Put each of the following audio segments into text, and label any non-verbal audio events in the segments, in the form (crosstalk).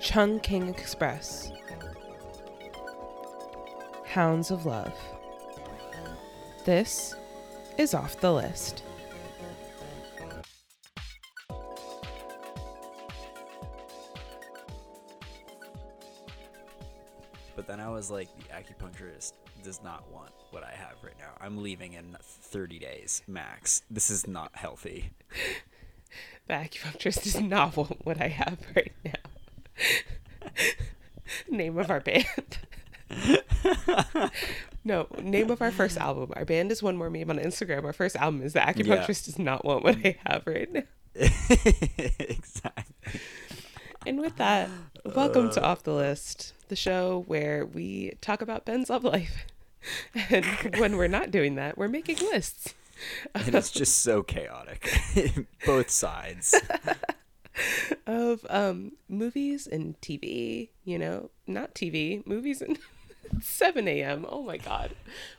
Chungking Express, Hounds of Love. This is off the list. But then I was like, the acupuncturist does not want what I have right now. I'm leaving in 30 days max. This is not healthy. (laughs) The acupuncturist does not want what I have right now. Name of our band. (laughs) no, name of our first album. Our band is one more meme on Instagram. Our first album is the acupuncturist does not want what I have right now. (laughs) exactly. And with that, welcome to uh. Off the List, the show where we talk about Ben's love life. (laughs) And when we're not doing that, we're making lists. And it's just so chaotic. Both sides. Of um, movies and TV, you know, not TV, movies and (laughs) 7 a.m. Oh my God.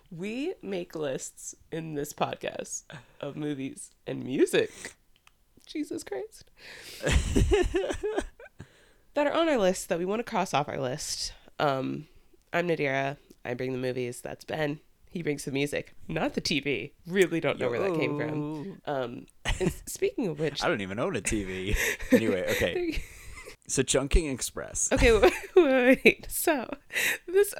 We make lists in this podcast of movies and music. Jesus Christ. (laughs) that are on our list that we want to cross off our list. Um, I'm Nadira. I bring the movies. That's Ben. He brings the music, not the TV. Really don't know where that came from. Um, and speaking of which, (laughs) I don't even own a TV. (laughs) Anyway, okay. So Chungking Express. Okay, wait, (laughs) wait, wait. So, this.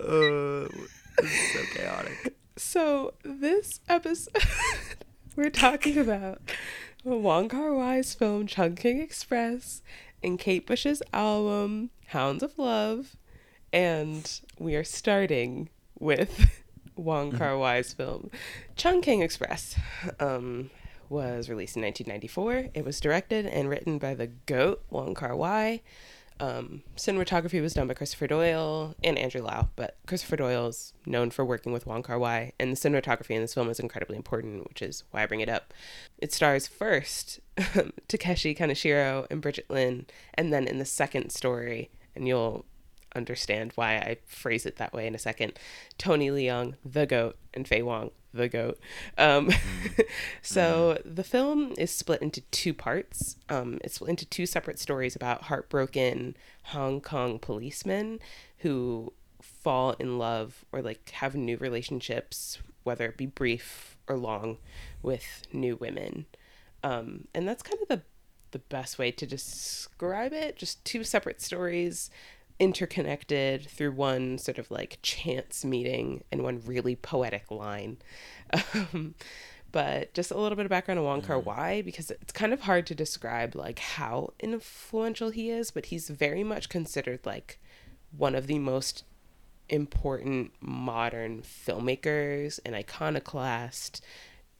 Uh, this is so chaotic. so, this episode, we're talking about Wong Kar Wai's film Chungking Express and Kate Bush's album Hounds of Love. And we are starting with (laughs) Wong Kar Wai's film Chungking Express. Um, was released in 1994. It was directed and written by the GOAT, Wong Kar Wai. Um, cinematography was done by Christopher Doyle and Andrew Lau, but Christopher Doyle is known for working with Wong Kar Wai, and the cinematography in this film is incredibly important, which is why I bring it up. It stars first (laughs) Takeshi Kaneshiro and Brigitte Lin, and then in the second story, and you'll understand why I phrase it that way in a second. Tony Leung, the goat, and Faye Wong, the goat. Um, (laughs) so the film is split into two parts. Um, it's split into two separate stories about heartbroken Hong Kong policemen who fall in love or like have new relationships, whether it be brief or long, with new women. Um, and that's kind of the the best way to describe it. Just two separate stories interconnected through one sort of like chance meeting and one really poetic line. (laughs) Um, but just a little bit of background on Wong Kar Wai because it's kind of hard to describe like how influential he is, but he's very much considered like one of the most important modern filmmakers, and iconoclast,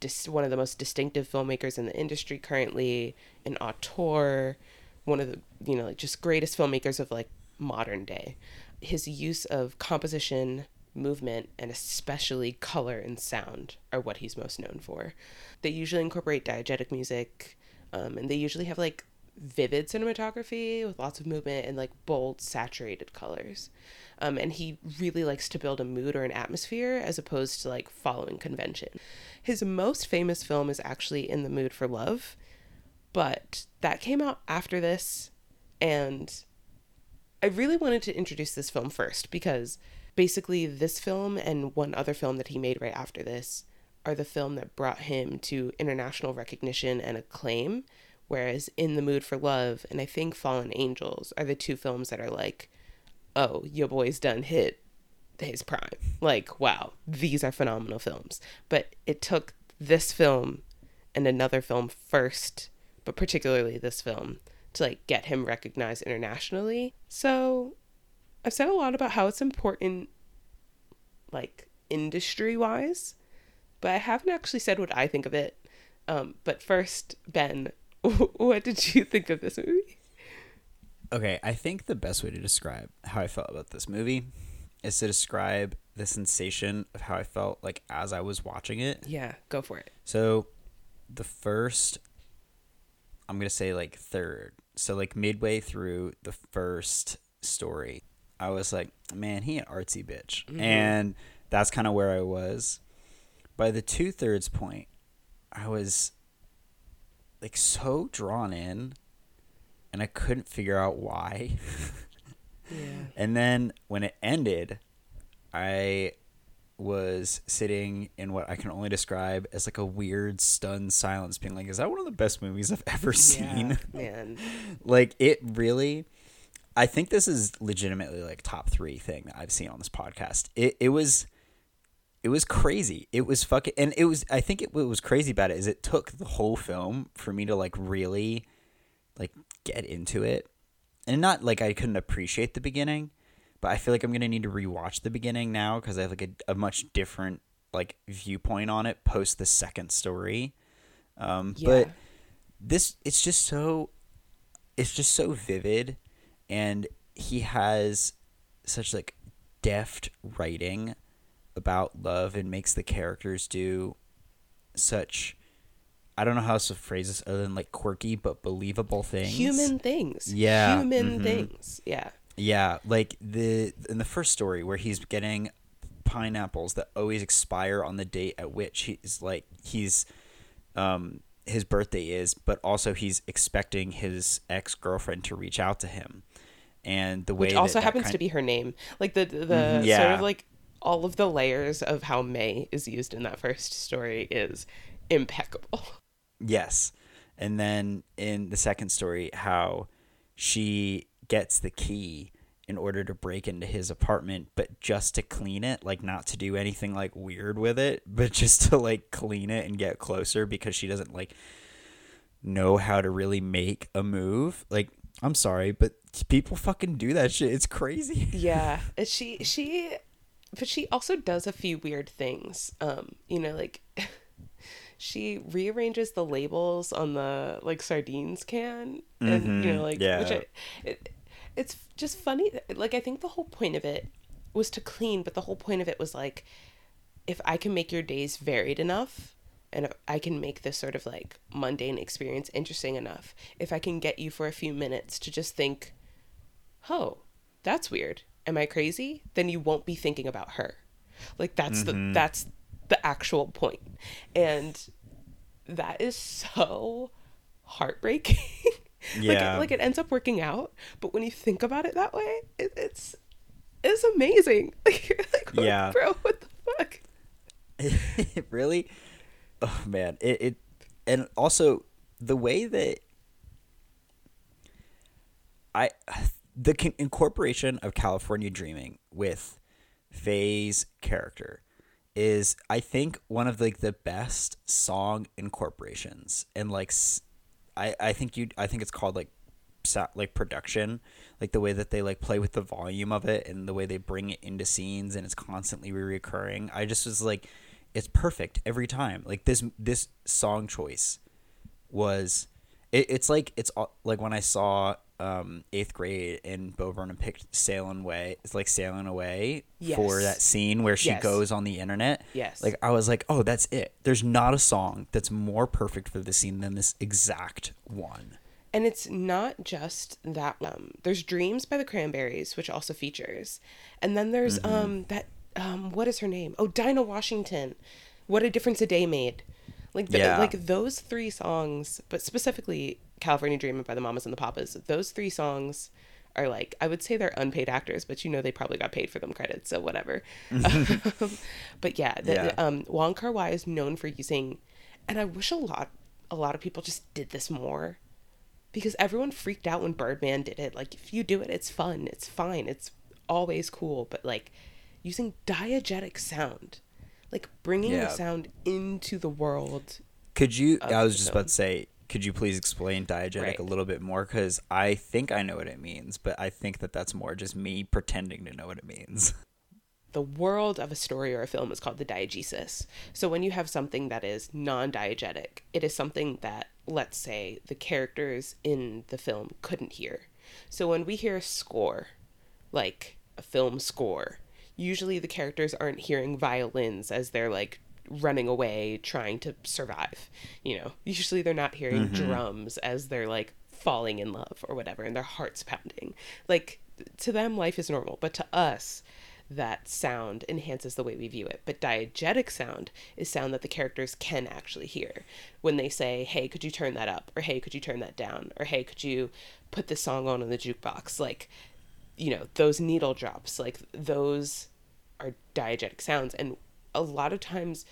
dis- one of the most distinctive filmmakers in the industry currently, an auteur, one of the you know like just greatest filmmakers of like modern day. His use of composition, movement, and especially color and sound are what he's most known for. They usually incorporate diegetic music, um, and they usually have like vivid cinematography with lots of movement and like bold, saturated colors. Um, and he really likes to build a mood or an atmosphere as opposed to like following convention. His most famous film is actually In the Mood for Love, but that came out after this, and I really wanted to introduce this film first because basically this film and one other film that he made right after this are the film that brought him to international recognition and acclaim whereas in the mood for love and i think fallen angels are the two films that are like oh your boy's done hit his prime. Like wow these are phenomenal films. But it took this film and another film first but particularly this film to like get him recognized internationally. So I've said a lot about how it's important like industry wise, but I haven't actually said what I think of it. Um, but first, Ben, (laughs) what did you think of this movie? Okay, I think the best way to describe how I felt about this movie is to describe the sensation of how I felt like as I was watching it. Yeah, go for it. So the first I'm going to say like third. So like midway through the first story, I was like, man, he an artsy bitch. Mm-hmm. And that's kind of where I was. By the two thirds point, I was like so drawn in and I couldn't figure out why. Yeah. (laughs) And then when it ended, I was sitting in what I can only describe as like a weird stunned silence, being like, "Is that one of the best movies I've ever seen?" Yeah, (laughs) man. like it really. I think this is legitimately like top three thing that I've seen on this podcast. It it was, it was crazy. It was fucking, and it was. I think it what was crazy about it is it took the whole film for me to like really, like get into it, and not like I couldn't appreciate the beginning, but I feel like I'm gonna need to rewatch the beginning now because I have like a, a much different like viewpoint on it post the second story. Um, Yeah. But this, it's just so, it's just so vivid, and he has such like deft writing about love and makes the characters do such. I don't know how else to phrase this other than like quirky but believable things. Human things. Yeah, Human mhm. things. Yeah. Yeah, like the in the first story where he's getting pineapples that always expire on the date at which he's like he's um his birthday is, but also he's expecting his ex girlfriend to reach out to him, and the way Which also that happens kind- to be her name. Like the the Mhm, sort of like all of the layers of how May is used in that first story is impeccable. Yes. And then in the second story, how she gets the key in order to break into his apartment, but just to clean it, like not to do anything like weird with it, (laughs) but just to like clean it and get closer because she doesn't like know how to really make a move. Like, I'm sorry, but people fucking do that shit. It's crazy. (laughs) Yeah, she she, but she also does a few weird things. Um, you know, like (laughs) she rearranges the labels on the like sardines can, and you know, like which yeah. I, it, it's just funny. Like I think the whole point of it was to clean, but the whole point of it was like, if I can make your days varied enough. And if I can make this sort of like mundane experience interesting enough. If I can get you for a few minutes to just think, oh, that's weird. Am I crazy? Then you won't be thinking about her. Like that's the mm-hmm. that's the actual point. And that is so heartbreaking. (laughs) (laughs) Yeah. like, like it ends up working out, but when you think about it that way, it, it's it's amazing. (laughs) Like, you're like, Yeah. bro, what the fuck? it (laughs) really oh man it, it and also the way that i (sighs) the con- incorporation of california dreaming with faye's character is i think one of like the best song incorporations and like s- i i think you i think it's called like like production like the way that they like play with the volume of it and the way they bring it into scenes and it's constantly reoccurring. I just was like it's perfect every time. Like this this song choice was it, it's like it's like when i saw um eighth grade and bo burnham picked sailing away it's like sailing away for that scene where she Yes. goes on the internet Yes. like i was like oh that's it there's not a song that's more perfect for this scene than this exact one And it's not just that. Um, there's "Dreams" by the Cranberries, which also features, and then there's Mm-hmm. um that um what is her name? Oh, Dinah Washington. What a difference a day made. Like the, Yeah. like those three songs, but specifically "California Dreaming" by the Mamas and the Papas. Those three songs are like I would say they're unpaid actors, but you know they probably got paid for them credits, so whatever. (laughs) um, but yeah, the, Yeah. um, Wong Kar Wai is known for using, and I wish a lot a lot of people just did this more because everyone freaked out when Birdman did it. Like, if you do it, it's fun, it's fine, it's always cool. But like, using diegetic sound, like bringing Yeah. the sound into the world. Could you? I was just film. about to say. Could you please explain diegetic Right. a little bit more? Because I think I know what it means, but I think that that's more just me pretending to know what it means. (laughs) The world of a story or a film is called the diegesis. So when you have something that is non-diegetic, it is something that, let's say, the characters in the film couldn't hear. So when we hear a score, like a film score, usually the characters aren't hearing violins as they're like running away trying to survive. You know, usually they're not hearing mm-hmm. drums as they're like falling in love or whatever and their hearts pounding. Like to them life is normal, but to us that sound enhances the way we view it. But diegetic sound is sound that the characters can actually hear. When they say, hey, could you turn that up? Or hey, could you turn that down? Or hey, could you put this song on in the jukebox? Like, you know, those needle drops, like those are diegetic sounds. And a lot of times,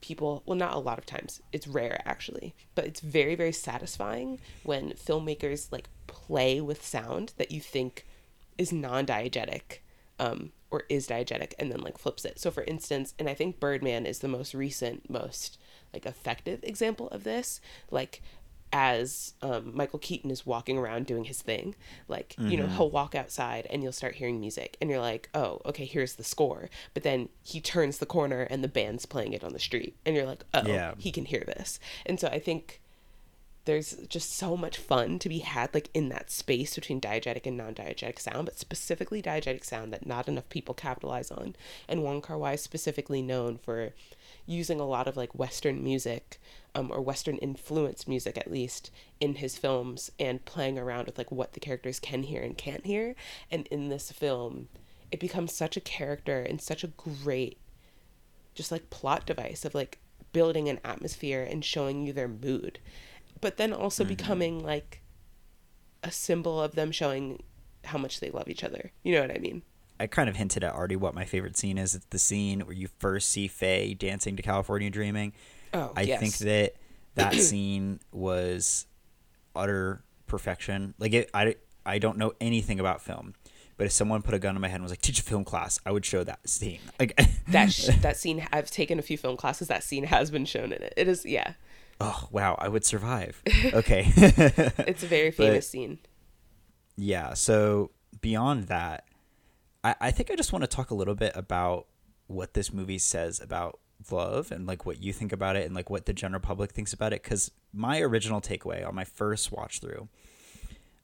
people well not a lot of times it's rare actually but it's very very satisfying when filmmakers like play with sound that you think is non-diegetic um, or is diegetic and then like flips it so for instance and i think birdman is the most recent most like effective example of this like as um, Michael Keaton is walking around doing his thing. Like, mm-hmm. you know, mm-hmm. he'll walk outside and you'll start hearing music and you're like, oh, okay, here's the score. But then he turns the corner and the band's playing it on the street. And you're like, oh, yeah. he can hear this. And so I think there's just so much fun to be had like in that space between diegetic and non-diegetic sound but specifically diegetic sound that not enough people capitalize on and Wong Kar-wai is specifically known for using a lot of like Western music um, or Western influenced music at least in his films and playing around with like what the characters can hear and can't hear. And in this film, it becomes such a character and such a great just like plot device of like building an atmosphere and showing you their mood, but then also mm-hmm. becoming like a symbol of them showing how much they love each other. You know what I mean? I kind of hinted at already what my favorite scene is. It's the scene where you first see Faye dancing to California Dreaming. Oh, I yes. think that that (clears throat) scene was utter perfection. Like it, I, I don't know anything about film, but if someone put a gun in my head and was like, "Teach a film class," I would show that scene. (laughs) Like that sh- (laughs) that scene. I've taken a few film classes. That scene has been shown in it. It is yeah. Oh wow! I would survive. (laughs) Okay. it's a very famous but, scene. Yeah. So beyond that, I, I think I just want to talk a little bit about what this movie says about love and like what you think about it and like what the general public thinks about it because my original takeaway on my first watch through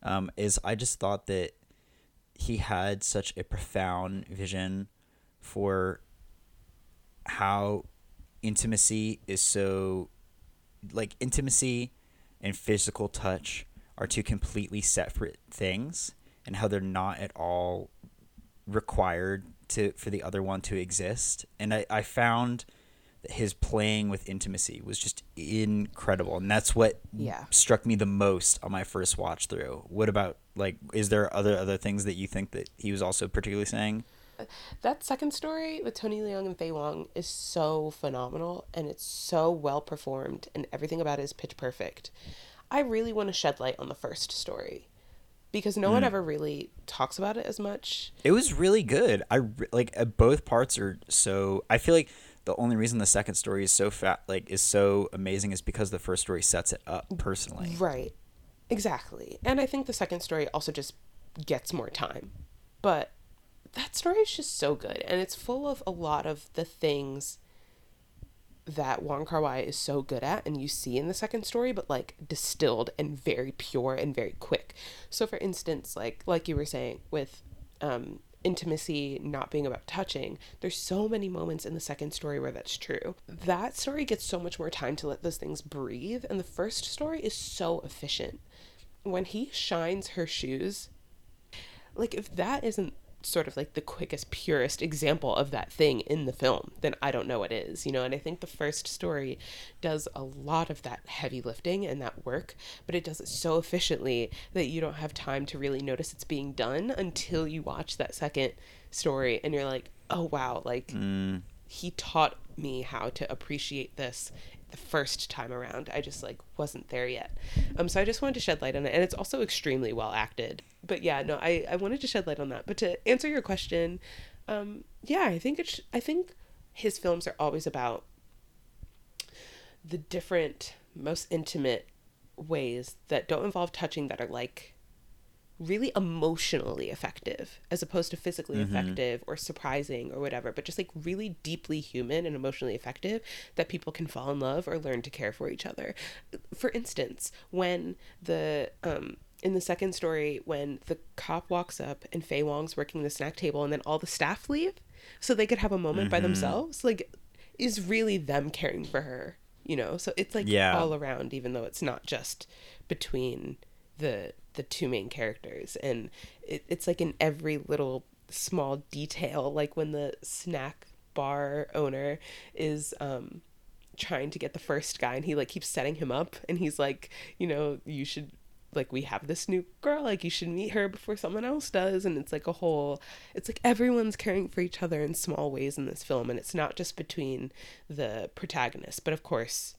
um, is i just thought that he had such a profound vision for how intimacy is so like intimacy and physical touch are two completely separate things and how they're not at all required to for the other one to exist. And I, I found that his playing with intimacy was just incredible. And that's what yeah. struck me the most on my first watch through. What about like is there other other things that you think that he was also particularly saying? That second story with Tony Leung and Faye Wong is so phenomenal and it's so well performed and everything about it is pitch perfect. I really want to shed light on the first story because no mm. one ever really talks about it as much. It was really good. I like uh, both parts are so. I feel like the only reason the second story is so fat, like, is so amazing, is because the first story sets it up personally. Right. Exactly, and I think the second story also just gets more time, but that story is just so good, and it's full of a lot of the things that Wong Kar Wai is so good at and you see in the second story, but like distilled and very pure and very quick. So for instance, like like you were saying with um intimacy not being about touching, there's so many moments in the second story where that's true. That story gets so much more time to let those things breathe, and the first story is so efficient. When he shines her shoes, like if that isn't sort of like the quickest, purest example of that thing in the film, then I don't know what is, you know. And I think the first story does a lot of that heavy lifting and that work, but it does it so efficiently that you don't have time to really notice it's being done until you watch that second story and you're like, oh wow, like mm. he taught me how to appreciate this the first time around. I just like wasn't there yet. Um, so I just wanted to shed light on it, and it's also extremely well acted. But yeah, no, I I wanted to shed light on that. But to answer your question, um, yeah, I think it's I think his films are always about the different, most intimate ways that don't involve touching that are like really emotionally effective as opposed to physically mm-hmm. effective or surprising or whatever, but just like really deeply human and emotionally effective that people can fall in love or learn to care for each other. For instance, when the um in the second story when the cop walks up and Faye Wong's working the snack table and then all the staff leave so they could have a moment mm-hmm. by themselves, like is really them caring for her, you know? So it's like yeah. all around even though it's not just between the the two main characters and it, it's like in every little small detail, like when the snack bar owner is um trying to get the first guy and he like keeps setting him up and he's like, you know, you should like we have this new girl like you should meet her before someone else does and it's like a whole it's like everyone's caring for each other in small ways in this film and it's not just between the protagonists but of course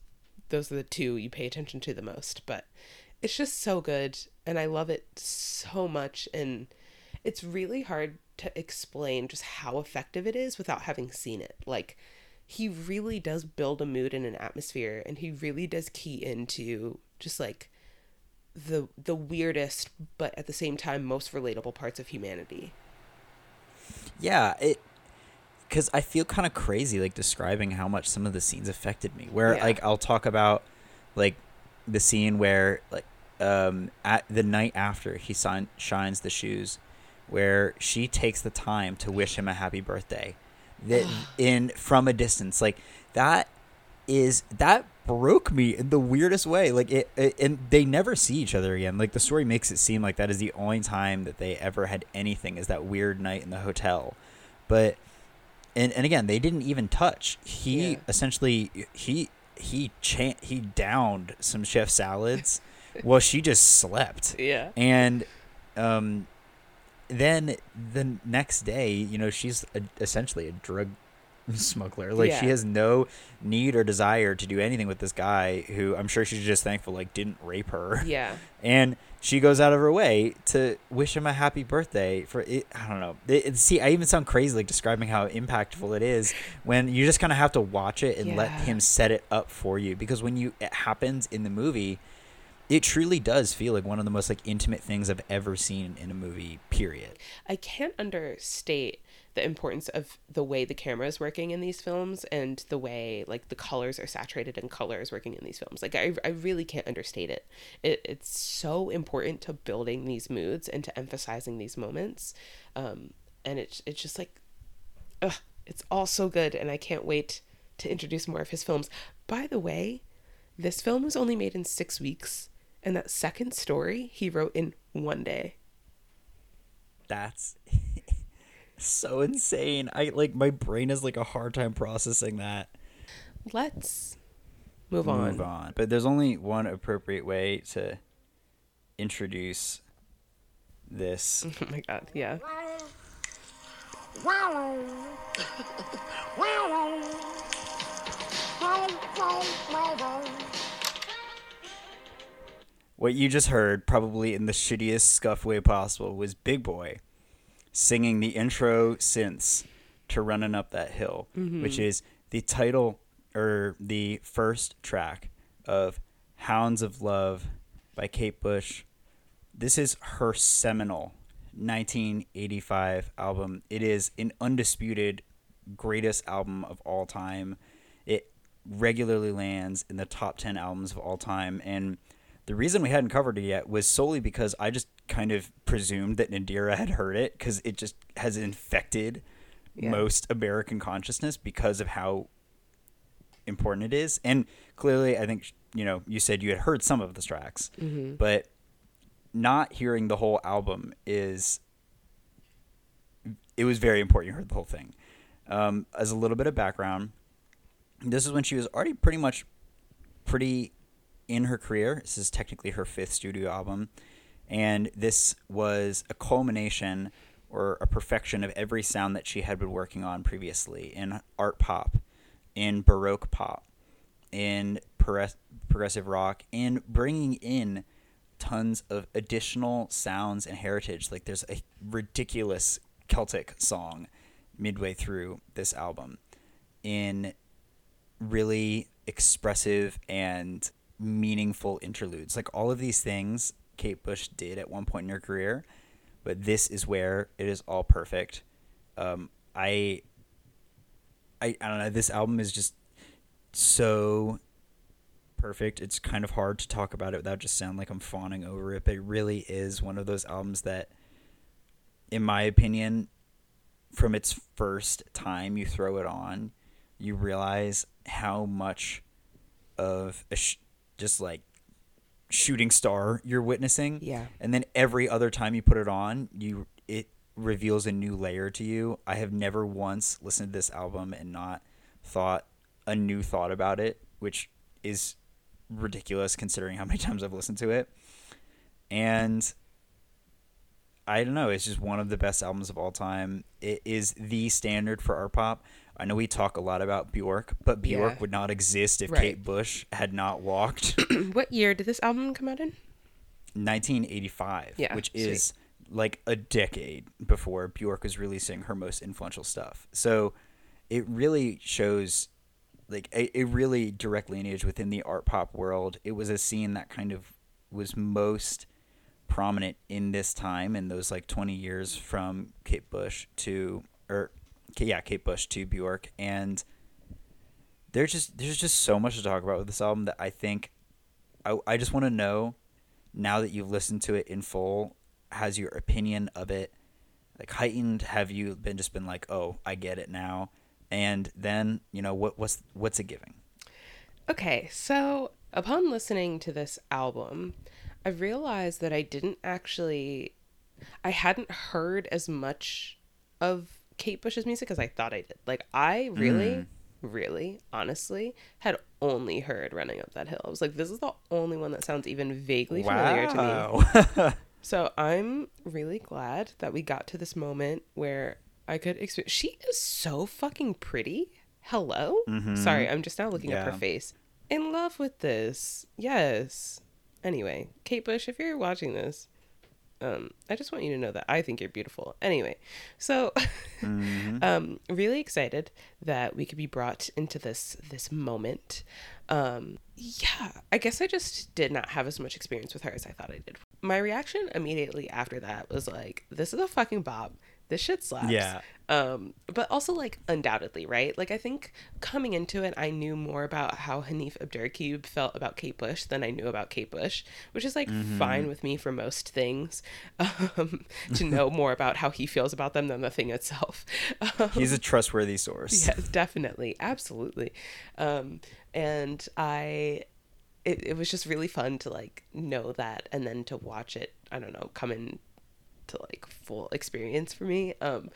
those are the two you pay attention to the most but it's just so good and i love it so much and it's really hard to explain just how effective it is without having seen it like he really does build a mood and an atmosphere and he really does key into just like the the weirdest but at the same time most relatable parts of humanity. Yeah, it because I feel kind of crazy like describing how much some of the scenes affected me. Where Yeah. like I'll talk about like the scene where like um at the night after he sign, shines the shoes, where she takes the time to wish him a happy birthday, that (sighs) in from a distance. Like that is that broke me in the weirdest way. Like it, it and they never see each other again. Like the story makes it seem like that is the only time that they ever had anything is that weird night in the hotel. But and and again they didn't even touch. He Yeah. essentially he he cha- he downed some chef salads (laughs) while she just slept. Yeah. and um then the next day you know she's a, essentially a drug (laughs) smuggler. Like she has no need or desire to do anything with this guy who i'm sure she's just thankful like didn't rape her. Yeah. (laughs) and she goes out of her way to wish him a happy birthday for it i don't know. It, it- see i even sound crazy like describing how impactful it is when you just kind of have to watch it and let him set it up for you. Because when you it happens in the movie it truly does feel like one of the most like intimate things i've ever seen in a movie period I can't understate the importance of the way the camera is working in these films and the way like the colors are saturated and colors working in these films. Like I, I really can't understate it. it. It's so important to building these moods and to emphasizing these moments. Um, and it's it's just like, ugh, it's all so good, and I can't wait to introduce more of his films. By the way, this film was only made in six weeks, and that second story he wrote in one day. that's (laughs) so insane i like my brain is like a hard time processing that Let's move on. move on. But there's only one appropriate way to introduce this. (laughs) Oh my god, yeah. What you just heard, probably in the shittiest scuff way possible, was Big Boy singing the intro synths to Running Up That Hill, mm-hmm. which is the title or the first track of Hounds of Love by Kate Bush. This is her seminal 1985 album. It is an undisputed greatest album of all time. It regularly lands in the top 10 albums of all time. And the reason we hadn't covered it yet was solely because I just kind of presumed that Nadira had heard it because it just has infected Yeah. most American consciousness because of how important it is. And clearly, I think, you know, you said you had heard some of the tracks, but not hearing the whole album is it was very important you heard the whole thing um, as a little bit of background this is when she was already pretty much pretty in her career this is technically her fifth studio album and this was a culmination or a perfection of every sound that she had been working on previously in art pop in baroque pop in progressive rock and bringing in tons of additional sounds and heritage. Like there's a ridiculous Celtic song midway through this album in really expressive and meaningful interludes. Like all of these things Kate Bush did at one point in her career, but this is where it is all perfect. Um, I, I, I don't know. This album is just so perfect. It's kind of hard to talk about it without just sound like I'm fawning over it, but it really is one of those albums that, in my opinion, from its first time you throw it on, you realize how much of a sh- just like shooting star you're witnessing. Yeah. And then every other time you put it on, you it reveals a new layer to you. I have never once listened to this album and not thought a new thought about it, which is ridiculous considering how many (laughs) times I've listened to it. And I don't know, it's just one of the best albums of all time. It is the standard for art pop. I know we talk a lot about Bjork, but Bjork Yeah. would not exist if Right. Kate Bush had not walked. (clears throat) what year did this album come out in? 1985, Yeah, which sweet. is like a decade before Bjork was releasing her most influential stuff. So it really shows, like, a, it really direct lineage within the art pop world. It was a scene that kind of was most prominent in this time in those like 20 years from Kate Bush to, or yeah, Kate Bush to Bjork. And there's just, there's just so much to talk about with this album that I think I, I just want to know now that you've listened to it in full, has your opinion of it like heightened? Have you been just been like, oh, I get it now? And then you know what what's what's it giving? Okay, so upon listening to this album, I realized that I didn't actually, I hadn't heard as much of Kate Bush's music as I thought I did. Like, I really, really, honestly, had only heard Running Up That Hill. I was like, this is the only one that sounds even vaguely familiar to me. (laughs) So I'm really glad that we got to this moment where I could experience. She is so fucking pretty. Hello? Sorry, I'm just now looking at Mm-hmm. Her face. In love with this. Yes. Anyway, Kate Bush, if you're watching this, um, I just want you to know that I think you're beautiful. Anyway, so Mm-hmm. (laughs) um, really excited that we could be brought into this this moment. Um, yeah, I guess I just did not have as much experience with her as I thought I did. My reaction immediately after that was like, "This is a fucking bop. This shit slaps." Yeah. Um, but also like undoubtedly, right? Like I think coming into it, I knew more about how Hanif Abdurraqib felt about Kate Bush than I knew about Kate Bush, which is like fine with me for most things. (laughs) Um, to (laughs) know more about how he feels about them than the thing itself. Um, (laughs) He's a trustworthy source. yes, definitely, absolutely. Um, and I, it, it was just really fun to like know that, and then to watch it. I don't know, come in to like full experience for me. Um,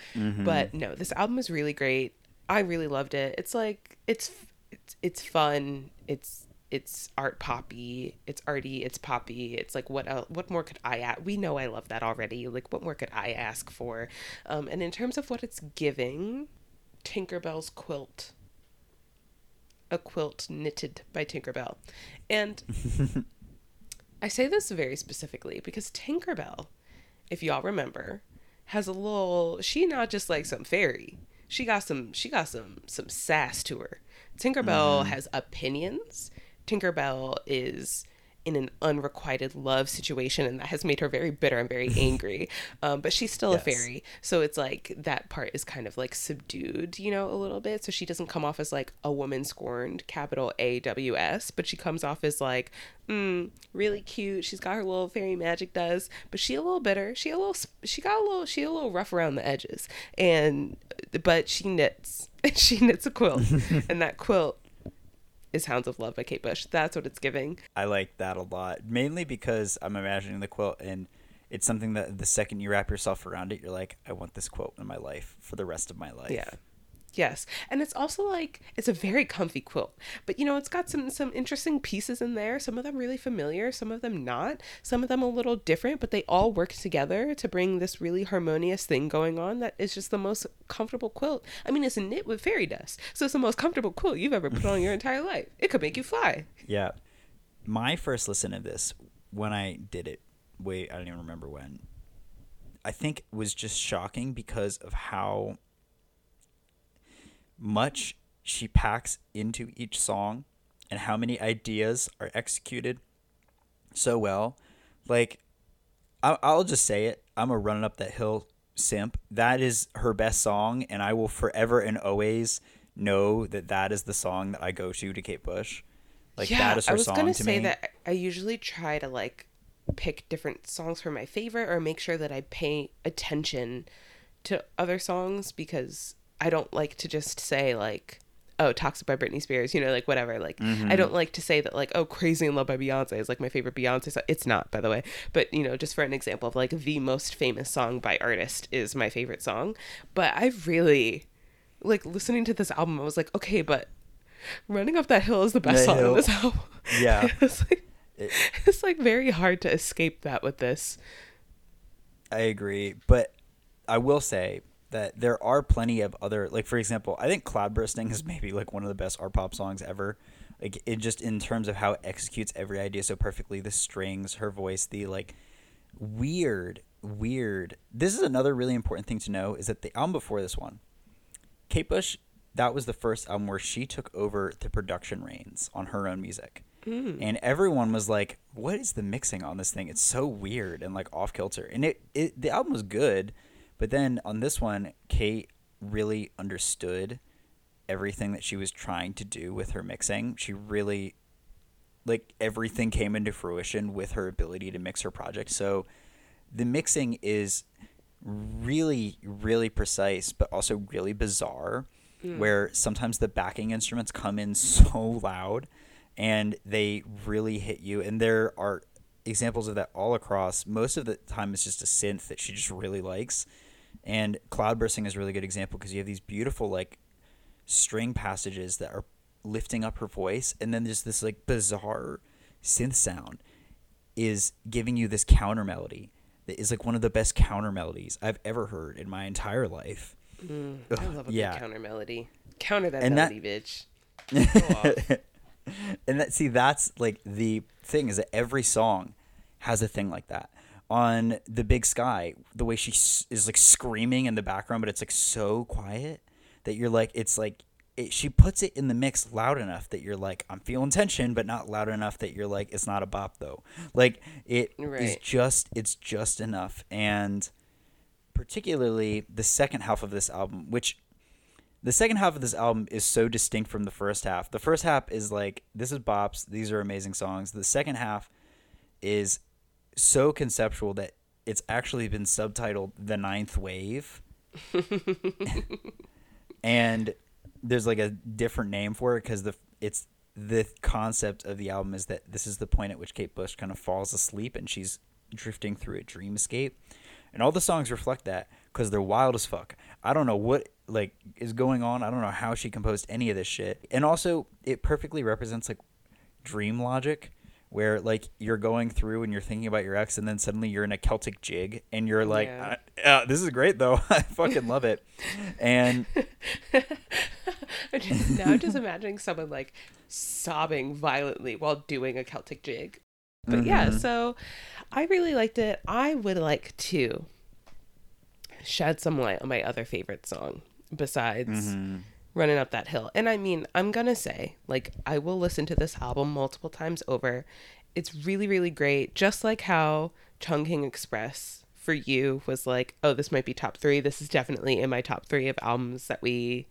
but no, this album is really great. I really loved it. It's like it's it's it's fun. It's it's art poppy. It's arty. It's poppy. It's like what else, what more could I add? We know I love that already. Like what more could I ask for? Um, and in terms of what it's giving, Tinkerbell's quilt. A quilt knitted by Tinkerbell. And (laughs) I say this very specifically because Tinkerbell, if y'all remember, has a little she not just like some fairy. She got some she got some some sass to her. Tinkerbell mm-hmm. has opinions. Tinkerbell is in an unrequited love situation and that has made her very bitter and very (laughs) angry. Um, but she's still Yes. a fairy. So it's like that part is kind of like subdued, you know, a little bit. So she doesn't come off as like a woman scorned, capital A W S, but she comes off as like, mm, really cute. She's got her little fairy magic does, but she a little bitter. She a little, she got a little, she a little rough around the edges. And, but she knits. (laughs) she knits a quilt. (laughs) and that quilt is Hounds of Love by Kate Bush. That's what it's giving. I like that a lot, mainly because I'm imagining the quilt and it's something that the second you wrap yourself around it, you're like, I want this quilt in my life for the rest of my life. Yeah. Yes. And it's also like it's a very comfy quilt. But you know, it's got some some interesting pieces in there. Some of them really familiar, some of them not. Some of them a little different, but they all work together to bring this really harmonious thing going on that is just the most comfortable quilt. I mean, it's knit with fairy dust. So it's the most comfortable quilt you've ever put on your (laughs) entire life. It could make you fly. Yeah. My first listen of this, when I did it, wait, I don't even remember when, I think was just shocking because of how much she packs into each song and how many ideas are executed so well. Like, I'll just say it. I'm a running up that hill simp. That is her best song, and I will forever and always know that that is the song that I go to to Kate Bush. Like that is her song. I was song gonna to say me. that I usually try to like pick different songs for my favorite or make sure that I pay attention to other songs because I don't like to just say like oh, Toxic by Britney Spears, you know, like whatever. Like, I mm-hmm. don't like to say that, like, oh, Crazy in Love by Beyonce is like my favorite Beyonce song. It's not, by the way. But, you know, just for an example of like the most famous song by artist is my favorite song. But I really, like, listening to this album, I was like, okay, but Running Up That Hill is the best The song Hill. on this album. (laughs) Yeah. it's like, It- it's like very hard to escape that with this. I agree, but I will say that there are plenty of other like for example, I think Cloudbusting is maybe like one of the best art pop songs ever. Like it just in terms of how it executes every idea so perfectly, the strings, her voice, the like weird, weird. This is another really important thing to know is that the album before this one, Kate Bush, that was the first album where she took over the production reins on her own music. Hmm. And everyone was like, "What is the mixing on this thing? It's so weird and like off kilter." And it, it the album was good, but then on this one, Kate really understood everything that she was trying to do with her mixing. She really like everything came into fruition with her ability to mix her project. So the mixing is really really precise but also really bizarre mm. where sometimes the backing instruments come in (laughs) so loud and they really hit you and there are examples of that all across most of the time it's just a synth that she just really likes and cloudbusting is a really good example because you have these beautiful like string passages that are lifting up her voice and then there's this like bizarre synth sound is giving you this counter melody that is like one of the best counter melodies I've ever heard in my entire life. Mm, I love a yeah. good counter melody. Counter that And that- melody, bitch. (laughs) And that see that's like the thing is that every song has a thing like that. On the Big Sky, the way she is like screaming in the background, but it's like so quiet that you're like it's like it, she puts it in the mix loud enough that you're like I'm feeling tension, but not loud enough that you're like it's not a bop though. Like it is Right. just it's just enough and particularly the second half of this album which the second half of this album is so distinct from the first half. The first half is like this is bops, these are amazing songs. The second half is so conceptual that it's actually been subtitled The Ninth Wave. (laughs) and there's like a different name for it because the it's the concept of the album is that this is the point at which Kate Bush kind of falls asleep and she's drifting through a dreamscape. And all the songs reflect that because they're wild as fuck. I don't know what like is going on. I don't know how she composed any of this shit. And also, it perfectly represents like dream logic, where like you're going through and you're thinking about your ex, and then suddenly you're in a Celtic jig, and you're like, Yeah. uh, uh, "This is great, though. (laughs) I fucking love it." And (laughs) just- now I'm just imagining someone like sobbing violently while doing a Celtic jig. But yeah, Mm-hmm. so I really liked it. I would like to shed some light on my other favorite song besides Mm-hmm. Running Up That Hill. And I mean, I'm going to say, like, I will listen to this album multiple times over. It's really, really great. Just like how Chungking Express for you was like, oh, this might be top three. This is definitely in my top three of albums that we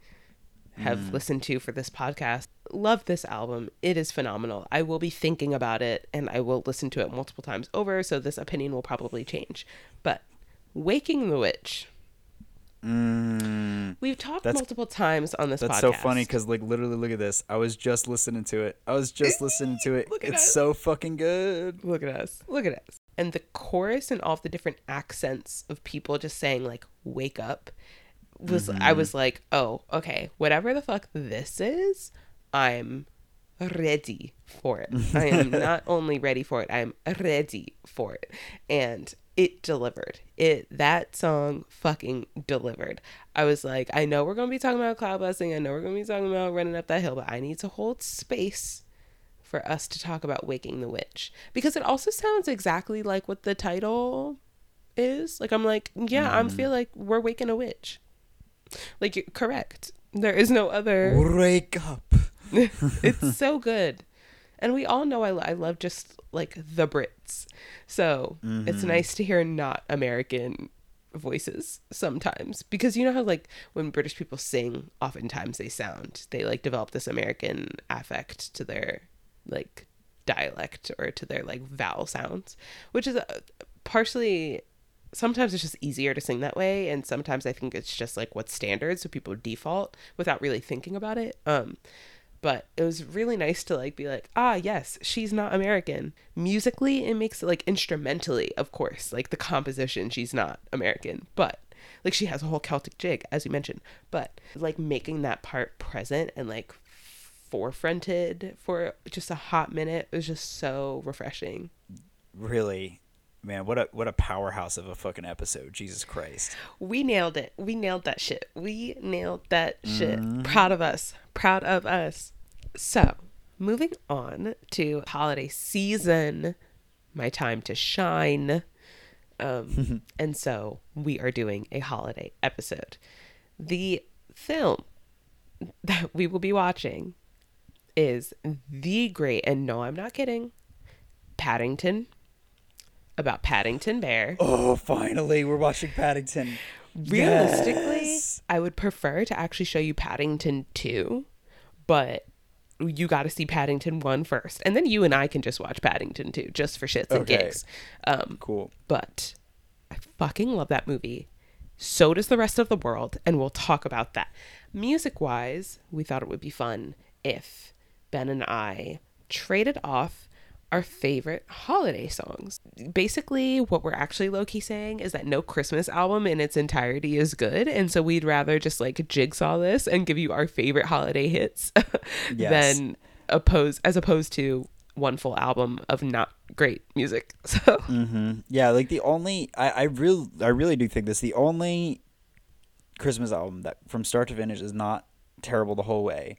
have mm. listened to for this podcast. Love this album. It is phenomenal. I will be thinking about it and I will listen to it multiple times over, so this opinion will probably change. But Waking the Witch. Mm, We've talked That's- multiple times on this that's podcast. so funny because like literally, look at this. I was just listening to it. I was just listening to it. Look at it's us. so fucking good. Look at us. Look at us. And the chorus and all of the different accents of people just saying like wake up was I was like, "Oh, okay. Whatever the fuck this is, I'm ready for it. (laughs) I am not only ready for it, I'm ready for it." And it delivered. It that song fucking delivered. I was like, I know we're going to be talking about cloudbusting. I know we're going to be talking about running up that hill, but I need to hold space for us to talk about Waking the Witch because it also sounds exactly like what the title is. Like I'm like, yeah, I'm mm-hmm. feel like we're waking a witch. Like you're correct. There is no other. Wake up. (laughs) it's so good. And we all know I, I love just like the Brits. So it's nice to hear not American voices sometimes because you know how like when British people sing, oftentimes they sound, they like develop this American affect to their like dialect or to their like vowel sounds, which is uh, partially sometimes it's just easier to sing that way and sometimes I think it's just like what's standard so people default without really thinking about it. Um but it was really nice to like be like, "Ah, yes, she's not American." Musically, it makes it like instrumentally, of course, like the composition, she's not American, but like she has a whole Celtic jig as you mentioned, but like making that part present and like forefronted for just a hot minute it was just so refreshing. Really, man, what a what a powerhouse of a fucking episode. Jesus Christ. We nailed it. We nailed that shit. We nailed that shit. Proud of us. Proud of us. So, moving on to holiday season, my time to shine. Um, (laughs) and so we are doing a holiday episode. The film that we will be watching is the great, and no, I'm not kidding, Paddington, about Paddington Bear. Oh, finally, we're watching Paddington. Realistically, Yes. I would prefer to actually show you Paddington 2, but you got to see Paddington one first. And then you and I can just watch Paddington 2 just for shits and Okay. gigs. Um, Cool. but I fucking love that movie. So does the rest of the world, and we'll talk about that. Music wise, we thought it would be fun if Ben and I traded off our favorite holiday songs. Basically, what we're actually low key saying is that no Christmas album in its entirety is good, and so we'd rather just like jigsaw this and give you our favorite holiday hits (laughs) Yes. than oppose as opposed to one full album of not great music. (laughs) So Mm-hmm. Yeah, like the only I I really I really do think this the only Christmas album that from start to finish is not terrible the whole way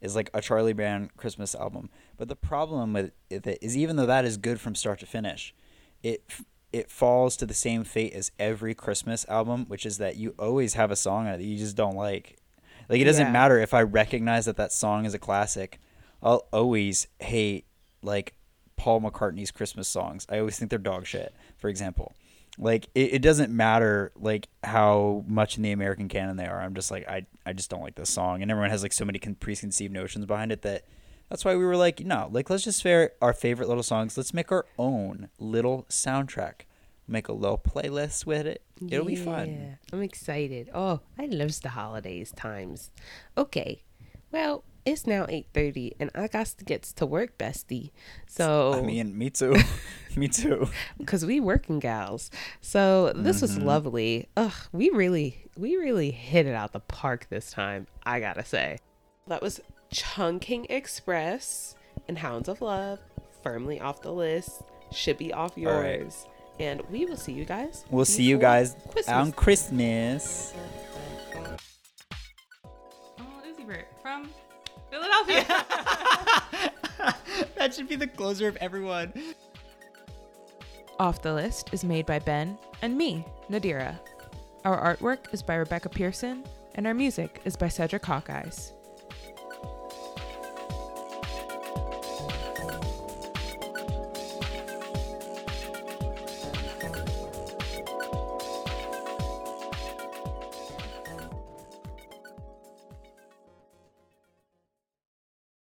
is like a Charlie Brown Christmas album. But the problem with it is even though that is good from start to finish, it it falls to the same fate as every Christmas album, which is that you always have a song on it that you just don't like. Like it doesn't Yeah. matter if I recognize that that song is a classic. I'll always hate like Paul McCartney's Christmas songs. I always think they're dog shit. For example, like it, it doesn't matter like how much in the American canon they are. I'm just like I I just don't like this song, and everyone has like so many con- preconceived notions behind it that that's why we were like no, like let's just share our favorite little songs. Let's make our own little soundtrack. Make a little playlist with it. It'll be fun. Yeah, I'm excited. Oh, I love the holidays times. Okay. Well, it's now 8:30 and I got to get to work, bestie. So I mean, me too. (laughs) (laughs) me too. cuz we working gals. So this was Mm-hmm. lovely. Ugh, we really we really hit it out the park this time, I got to say. That was Chungking Express and Hounds of Love firmly off the list. Should be off All right. yours. And we will see you guys. We'll see you guys Christmas. on Christmas. Oh, Izzy Bert from Philadelphia. (laughs) that should be the closer of everyone. Off the List is made by Ben and me, Nadira. Our artwork is by Rebecca Pearson, and our music is by Cedric Hawkeyes.